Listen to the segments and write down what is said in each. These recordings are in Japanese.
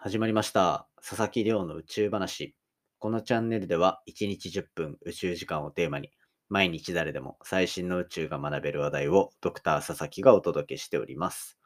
始まりました。佐々木亮の宇宙話。このチャンネルでは1日10分宇宙時間をテーマに毎日誰でも最新の宇宙が学べる話題をドクター佐々木がお届けしております。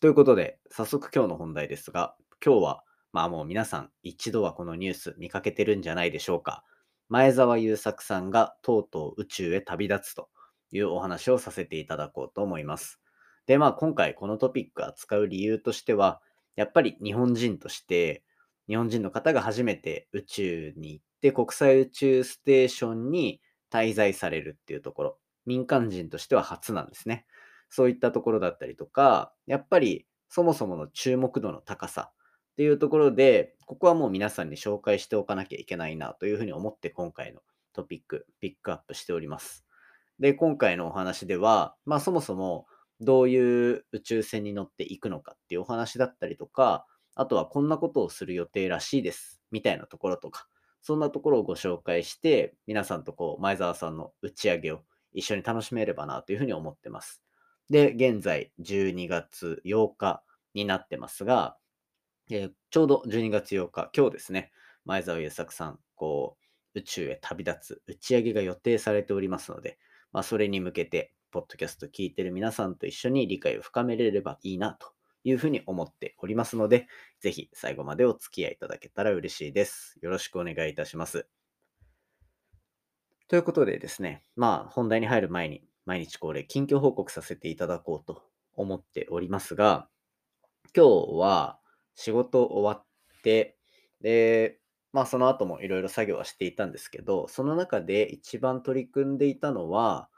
ということで、早速今日の本題ですが、今日はまあもう皆さん一度はこのニュース見かけてるんじゃないでしょうか。前澤友作さんがとうとう宇宙へ旅立つというお話をさせていただこうと思います。で、まあ今回このトピックを扱う理由としては、やっぱり日本人として、日本人の方が初めて宇宙に行って国際宇宙ステーションに滞在されるっていうところ、民間人としては初なんですね。そういったところだったりとか、やっぱりそもそもの注目度の高さっていうところで、ここはもう皆さんに紹介しておかなきゃいけないなというふうに思って今回のトピック、ピックアップしております。で、今回のお話では、まあそもそもどういう宇宙船に乗っていくのかっていうお話だったりとか、あとはこんなことをする予定らしいです、みたいなところとか、そんなところをご紹介して、皆さんとこう、前澤さんの打ち上げを一緒に楽しめればなというふうに思ってます。で、現在12月8日になってますが、えーちょうど12月8日、今日ですね、前澤友作さん、こう、宇宙へ旅立つ打ち上げが予定されておりますので、まあ、それに向けて、ポッドキャスト聞いてる皆さんと一緒に理解を深めれればいいなというふうに思っておりますので、ぜひ最後までお付き合いいただけたら嬉しいです。よろしくお願いいたします。ということでですね、まあ本題に入る前に毎日恒例近況報告させていただこうと思っておりますが、今日は仕事終わって、で、まあその後もいろいろ作業はしていたんですけど、その中で一番取り組んでいたのは、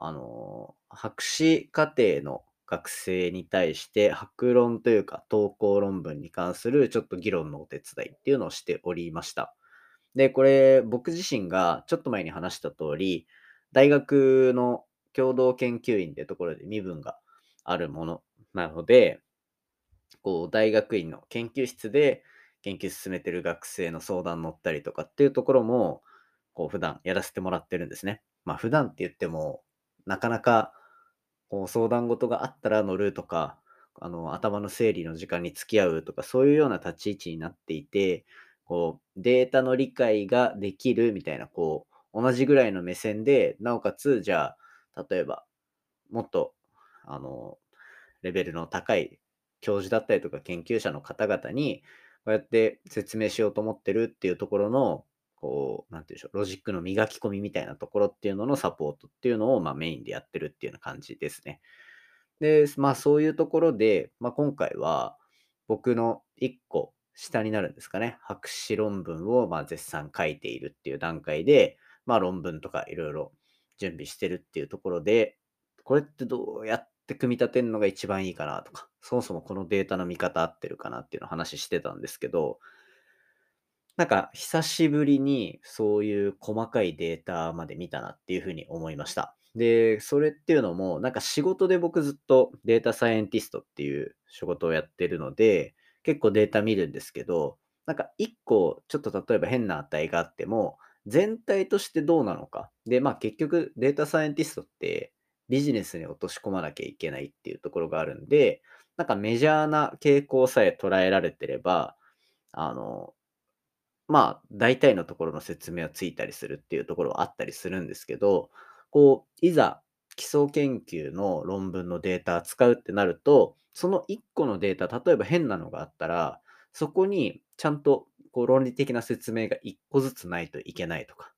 あの、博士課程の学生に対して博論というか投稿論文に関するちょっと議論のお手伝いっていうのをしておりました。で、これ僕自身がちょっと前に話した通り、大学の共同研究員ってところで身分があるものなので、こう大学院の研究室で研究進めてる学生の相談乗ったりとかっていうところも、こう普段やらせてもらってるんですね。まあ普段って言っても、なかなかこう相談事があったら乗るとか、あの頭の整理の時間に付き合うとか、そういうような立ち位置になっていて、こうデータの理解ができるみたいな、こう同じぐらいの目線で、なおかつ、じゃあ、例えば、もっと、あの、レベルの高い教授だったりとか研究者の方々に、こうやって説明しようと思ってるっていうところの、こう、なんていうんでしょう、ロジックの磨き込みみたいなところっていうののサポートっていうのを、まあ、メインでやってるっていうような感じですね。で、まあそういうところで、まあ今回は僕の一個下になるんですかね、博士論文をまあ絶賛書いているっていう段階で、まあ論文とかいろいろ準備してるっていうところで、これってどうやって組み立てるのが一番いいかなとか、そもそもこのデータの見方合ってるかなっていうのを話してたんですけど、なんか久しぶりにそういう細かいデータまで見たなっていうふうに思いました。で、それっていうのも、なんか仕事で僕ずっとデータサイエンティストっていう仕事をやってるので、結構データ見るんですけど、なんか一個ちょっと例えば変な値があっても、全体としてどうなのか。で、まあ結局データサイエンティストってビジネスに落とし込まなきゃいけないっていうところがあるんで、なんかメジャーな傾向さえ捉えられてれば、あの、まあ大体のところの説明はついたりするっていうところはあったりするんですけど、こう、いざ基礎研究の論文のデータ扱うってなると、その1個のデータ、例えば変なのがあったら、そこにちゃんとこう論理的な説明が1個ずつないといけないとか、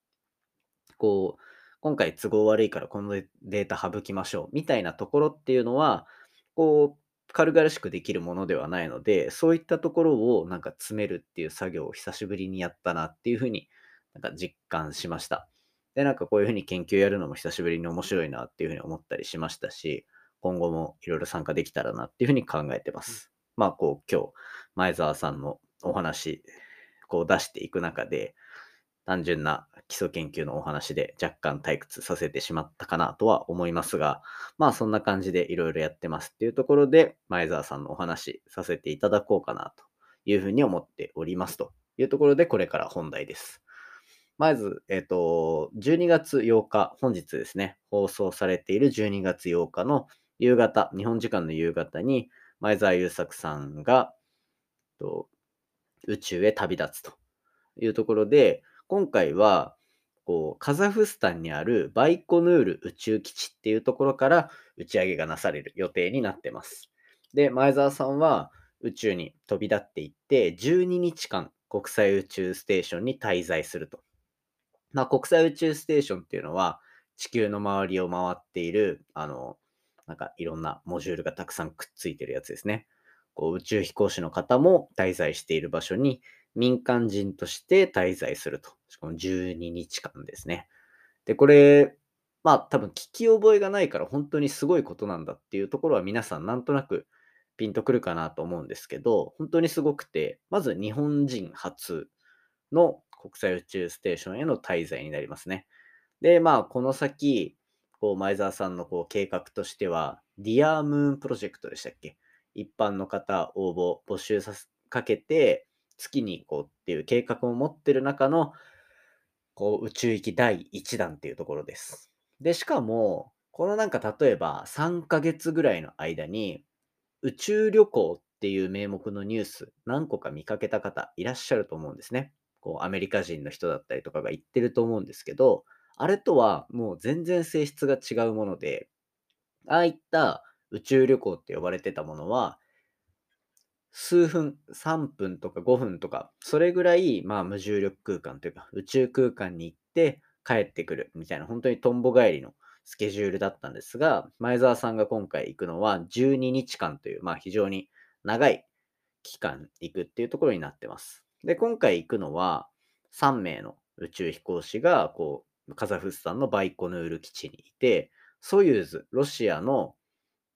こう、今回都合悪いからこのデータ省きましょうみたいなところっていうのは、こう、軽々しくできるものではないので、そういったところをなんか詰めるっていう作業を久しぶりにやったなっていうふうになんか実感しました。で、なんかこういうふうに研究やるのも久しぶりに面白いなっていうふうに思ったりしましたし、今後もいろいろ参加できたらなっていうふうに考えてます。まあこう今日、前澤さんのお話、こう出していく中で、単純な基礎研究のお話で若干退屈させてしまったかなとは思いますが、まあそんな感じでいろいろやってますっていうところで、前澤さんのお話させていただこうかなというふうに思っておりますというところで、これから本題です。まず、えっ、と、12月8日、本日ですね、放送されている12月8日の夕方、日本時間の夕方に、前澤友作さんが、と宇宙へ旅立つというところで、今回は、こう、カザフスタンにあるバイコヌール宇宙基地っていうところから打ち上げがなされる予定になってます。で、前澤さんは宇宙に飛び立っていって、12日間国際宇宙ステーションに滞在すると。まあ、国際宇宙ステーションっていうのは、地球の周りを回っている、あの、なんかいろんなモジュールがたくさんくっついてるやつですね。こう宇宙飛行士の方も滞在している場所に民間人として滞在すると。しかも12日間ですね。で、これ、まあ多分聞き覚えがないから本当にすごいことなんだっていうところは皆さんなんとなくピンとくるかなと思うんですけど、本当にすごくて、まず日本人初の国際宇宙ステーションへの滞在になりますね。で、まあこの先、こう前澤さんのこう計画としては、 dearMoon プロジェクトでしたっけ？一般の方応募募集さかけて月に行こうっていう計画を持ってる中のこう宇宙行き第1弾っていうところです。で、しかも、このなんか例えば3ヶ月ぐらいの間に宇宙旅行っていう名目のニュース何個か見かけた方いらっしゃると思うんですね。こうアメリカ人の人だったりとかが言ってると思うんですけど、あれとはもう全然性質が違うもので、ああいった宇宙旅行って呼ばれてたものは、数分、3分とか5分とか、それぐらい、まあ、無重力空間というか、宇宙空間に行って帰ってくるみたいな、本当にとんぼ帰りのスケジュールだったんですが、前澤さんが今回行くのは12日間という、まあ、非常に長い期間行くっていうところになってます。で、今回行くのは3名の宇宙飛行士が、こう、カザフスタンのバイコヌール基地にいて、ソユーズ、ロシアの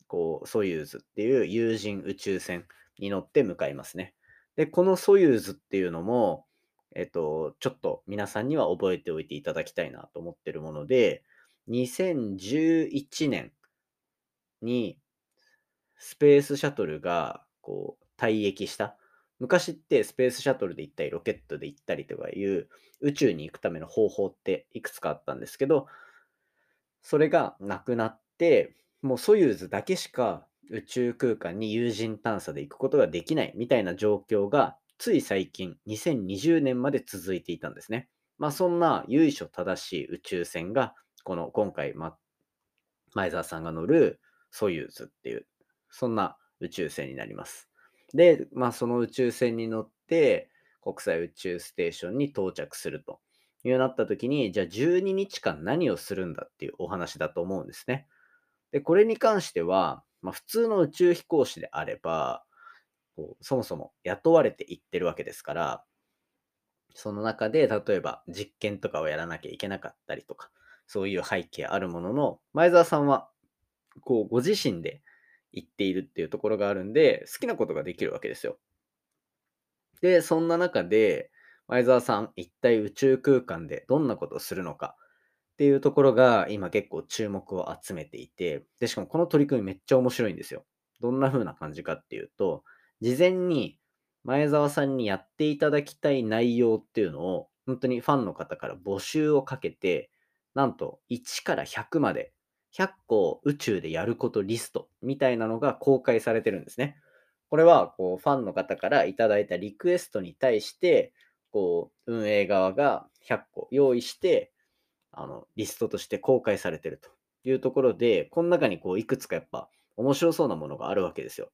こうソユーズっていう有人宇宙船に乗って向かいますね。で、このソユーズっていうのも、えっと、ちょっと皆さんには覚えておいていただきたいなと思ってるもので、2011年にスペースシャトルがこう退役した。昔ってスペースシャトルで行ったり、ロケットで行ったりとかいう宇宙に行くための方法っていくつかあったんですけど、それがなくなって、もうソユーズだけしか宇宙空間に有人探査で行くことができないみたいな状況がつい最近2020年まで続いていたんですね。まあそんな由緒正しい宇宙船がこの今回、ま、前澤さんが乗るソユーズっていうそんな宇宙船になります。で、まあその宇宙船に乗って国際宇宙ステーションに到着するというなった時にじゃあ12日間何をするんだっていうお話だと思うんですね。で、これに関してはまあ、普通の宇宙飛行士であれば、こうそもそも雇われていってるわけですから、その中で例えば実験とかをやらなきゃいけなかったりとか、そういう背景あるものの、前澤さんはこうご自身で行っているっていうところがあるんで、好きなことができるわけですよ。で、そんな中で、前澤さん、一体宇宙空間でどんなことをするのか、っていうところが今結構注目を集めていて、で、しかもこの取り組みめっちゃ面白いんですよ。どんな風な感じかっていうと、事前に前澤さんにやっていただきたい内容っていうのを、本当にファンの方から募集をかけて、なんと1から100まで100個宇宙でやることリストみたいなのが公開されてるんですね。これはこうファンの方からいただいたリクエストに対して、こう運営側が100個用意して、あの、リストとして公開されてるというところで、この中にこう、いくつかやっぱ面白そうなものがあるわけですよ。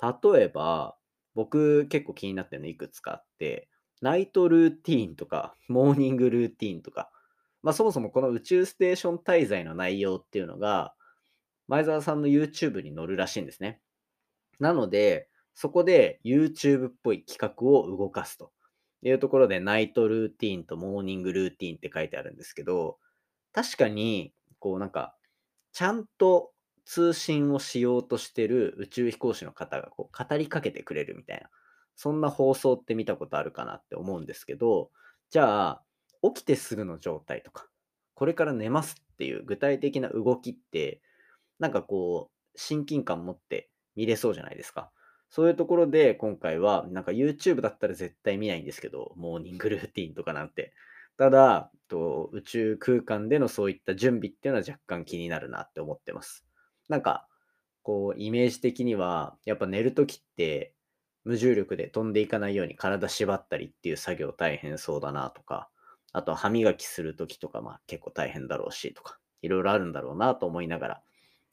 例えば、僕結構気になってるのいくつかあって、ナイトルーティーンとか、モーニングルーティーンとか、まあそもそもこの宇宙ステーション滞在の内容っていうのが、前澤さんの YouTube に載るらしいんですね。なので、そこで YouTube っぽい企画を動かすと。いうところで、ナイトルーティーンとモーニングルーティーンって書いてあるんですけど、確かに、こうなんか、ちゃんと通信をしようとしてる宇宙飛行士の方がこう語りかけてくれるみたいな、そんな放送って見たことあるかなって思うんですけど、じゃあ、起きてすぐの状態とか、これから寝ますっていう具体的な動きって、なんかこう、親近感持って見れそうじゃないですか。そういうところで今回は、なんか YouTube だったら絶対見ないんですけど、モーニングルーティンとかなんて。ただ、と宇宙空間でのそういった準備っていうのは若干気になるなって思ってます。なんか、こう、イメージ的には、やっぱ寝るときって、無重力で飛んでいかないように体縛ったりっていう作業大変そうだなとか、あとは歯磨きするときとか、まあ結構大変だろうしとか、いろいろあるんだろうなと思いながら、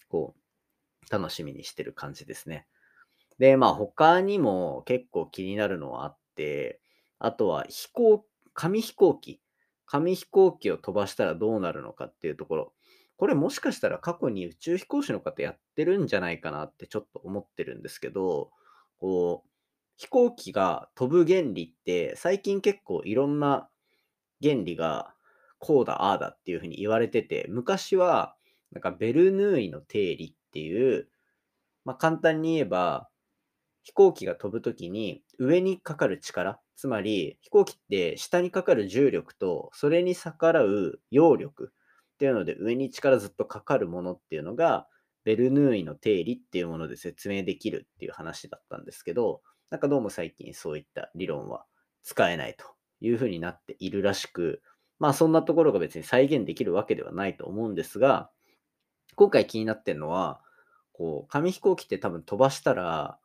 こう、楽しみにしてる感じですね。で、まあ他にも結構気になるのはあって、あとは飛行、紙飛行機。紙飛行機を飛ばしたらどうなるのかっていうところ。これもしかしたら過去に宇宙飛行士の方やってるんじゃないかなってちょっと思ってるんですけど、こう、飛行機が飛ぶ原理って最近結構いろんな原理がこうだ、ああだっていうふうに言われてて、昔はなんかベルヌーイの定理っていう、まあ簡単に言えば、飛行機が飛ぶときに上にかかる力、つまり飛行機って下にかかる重力とそれに逆らう揚力っていうので上に力ずっとかかるものっていうのがベルヌーイの定理っていうもので説明できるっていう話だったんですけど、なんかどうも最近そういった理論は使えないというふうになっているらしく、まあそんなところが別に再現できるわけではないと思うんですが、今回気になってるのは、こう、紙飛行機って多分飛ばしたら、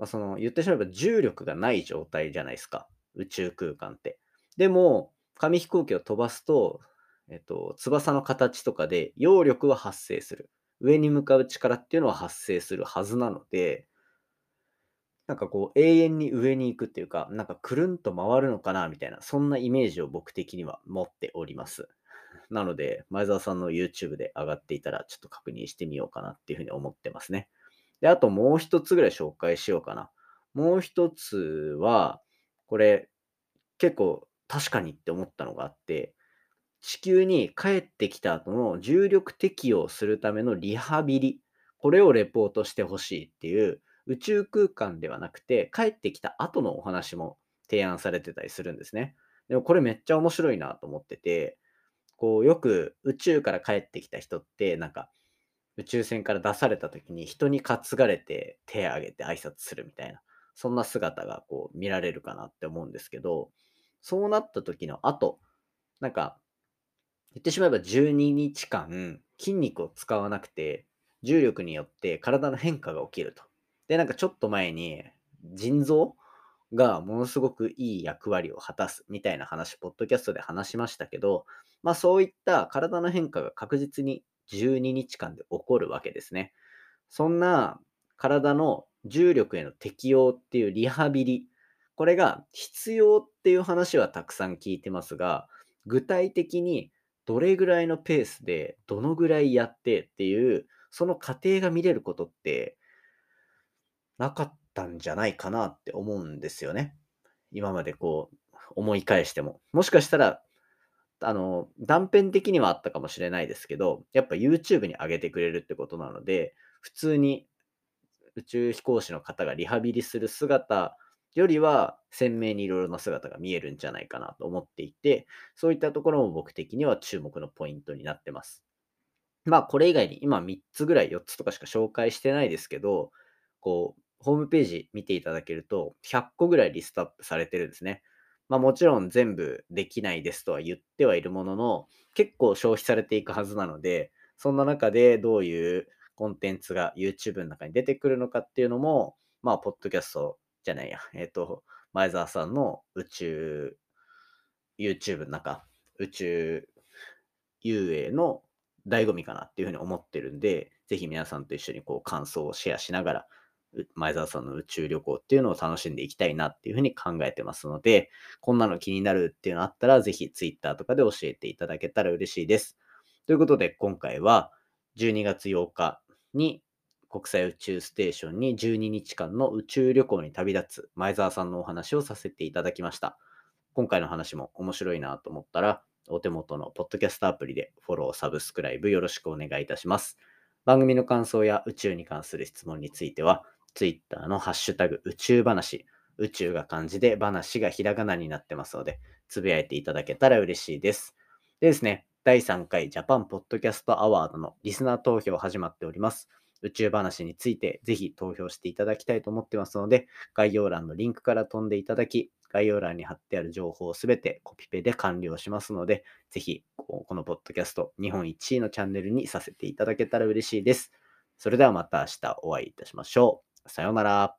まあその言ってしまえば重力がない状態じゃないですか。宇宙空間って。でも、紙飛行機を飛ばすと、えっと、翼の形とかで揚力は発生する。上に向かう力っていうのは発生するはずなので、なんかこう永遠に上に行くっていうか、なんかくるんと回るのかなみたいな、そんなイメージを僕的には持っております。なので、前澤さんの YouTube で上がっていたらちょっと確認してみようかなっていうふうに思ってますね。で、あともう一つぐらい紹介しようかな。もう一つは、これ結構確かにって思ったのがあって、地球に帰ってきた後の重力適応するためのリハビリ、これをレポートしてほしいっていう宇宙空間ではなくて、帰ってきた後のお話も提案されてたりするんですね。でもこれめっちゃ面白いなと思ってて、こうよく宇宙から帰ってきた人って、なんか宇宙船から出された時に人に担がれて手を挙げて挨拶するみたいな、そんな姿がこう見られるかなって思うんですけど、そうなった時の後、なんか言ってしまえば12日間筋肉を使わなくて重力によって体の変化が起きると。で、なんかちょっと前に、腎臓がものすごくいい役割を果たすみたいな話、ポッドキャストで話しましたけど、まあそういった体の変化が確実に12日間で起こるわけですね。そんな体の重力への適応っていうリハビリ、これが必要っていう話はたくさん聞いてますが、具体的にどれぐらいのペースでどのぐらいやってっていう、その過程が見れることってなかったんじゃないかなって思うんですよね。今までこう思い返しても。もしかしたら、あの、断片的にはあったかもしれないですけど、やっぱ YouTube に上げてくれるってことなので、普通に宇宙飛行士の方がリハビリする姿よりは鮮明にいろいろな姿が見えるんじゃないかなと思っていて、そういったところも僕的には注目のポイントになってます。まあこれ以外に今3つぐらい4つとかしか紹介してないですけど、こう、ホームページ見ていただけると、100個ぐらいリストアップされてるんですね。まあもちろん全部できないですとは言ってはいるものの、結構消費されていくはずなので、そんな中でどういうコンテンツが YouTube の中に出てくるのかっていうのも、まあ、ポッドキャストじゃないや、えっ、ー、と、前澤さんの宇宙、YouTube の中、宇宙遊泳の醍醐味かなっていうふうに思ってるんで、ぜひ皆さんと一緒にこう感想をシェアしながら、前澤さんの宇宙旅行っていうのを楽しんでいきたいなっていうふうに考えてますので、こんなの気になるっていうのあったら、ぜひ Twitter とかで教えていただけたら嬉しいです。ということで、今回は12月8日に国際宇宙ステーションに12日間の宇宙旅行に旅立つ前澤さんのお話をさせていただきました。今回の話も面白いなと思ったら、お手元のポッドキャストアプリでフォロー、サブスクライブよろしくお願いいたします。番組の感想や宇宙に関する質問については、Twitter のハッシュタグ宇宙話、宇宙が漢字で話がひらがなになってますので、つぶやいていただけたら嬉しいです。でですね、第3回ジャパンポッドキャストアワードのリスナー投票始まっております。宇宙話についてぜひ投票していただきたいと思ってますので、概要欄のリンクから飛んでいただき、概要欄に貼ってある情報をすべてコピペで完了しますので、ぜひこのポッドキャスト日本1位のチャンネルにさせていただけたら嬉しいです。それではまた明日お会いいたしましょう。さようなら。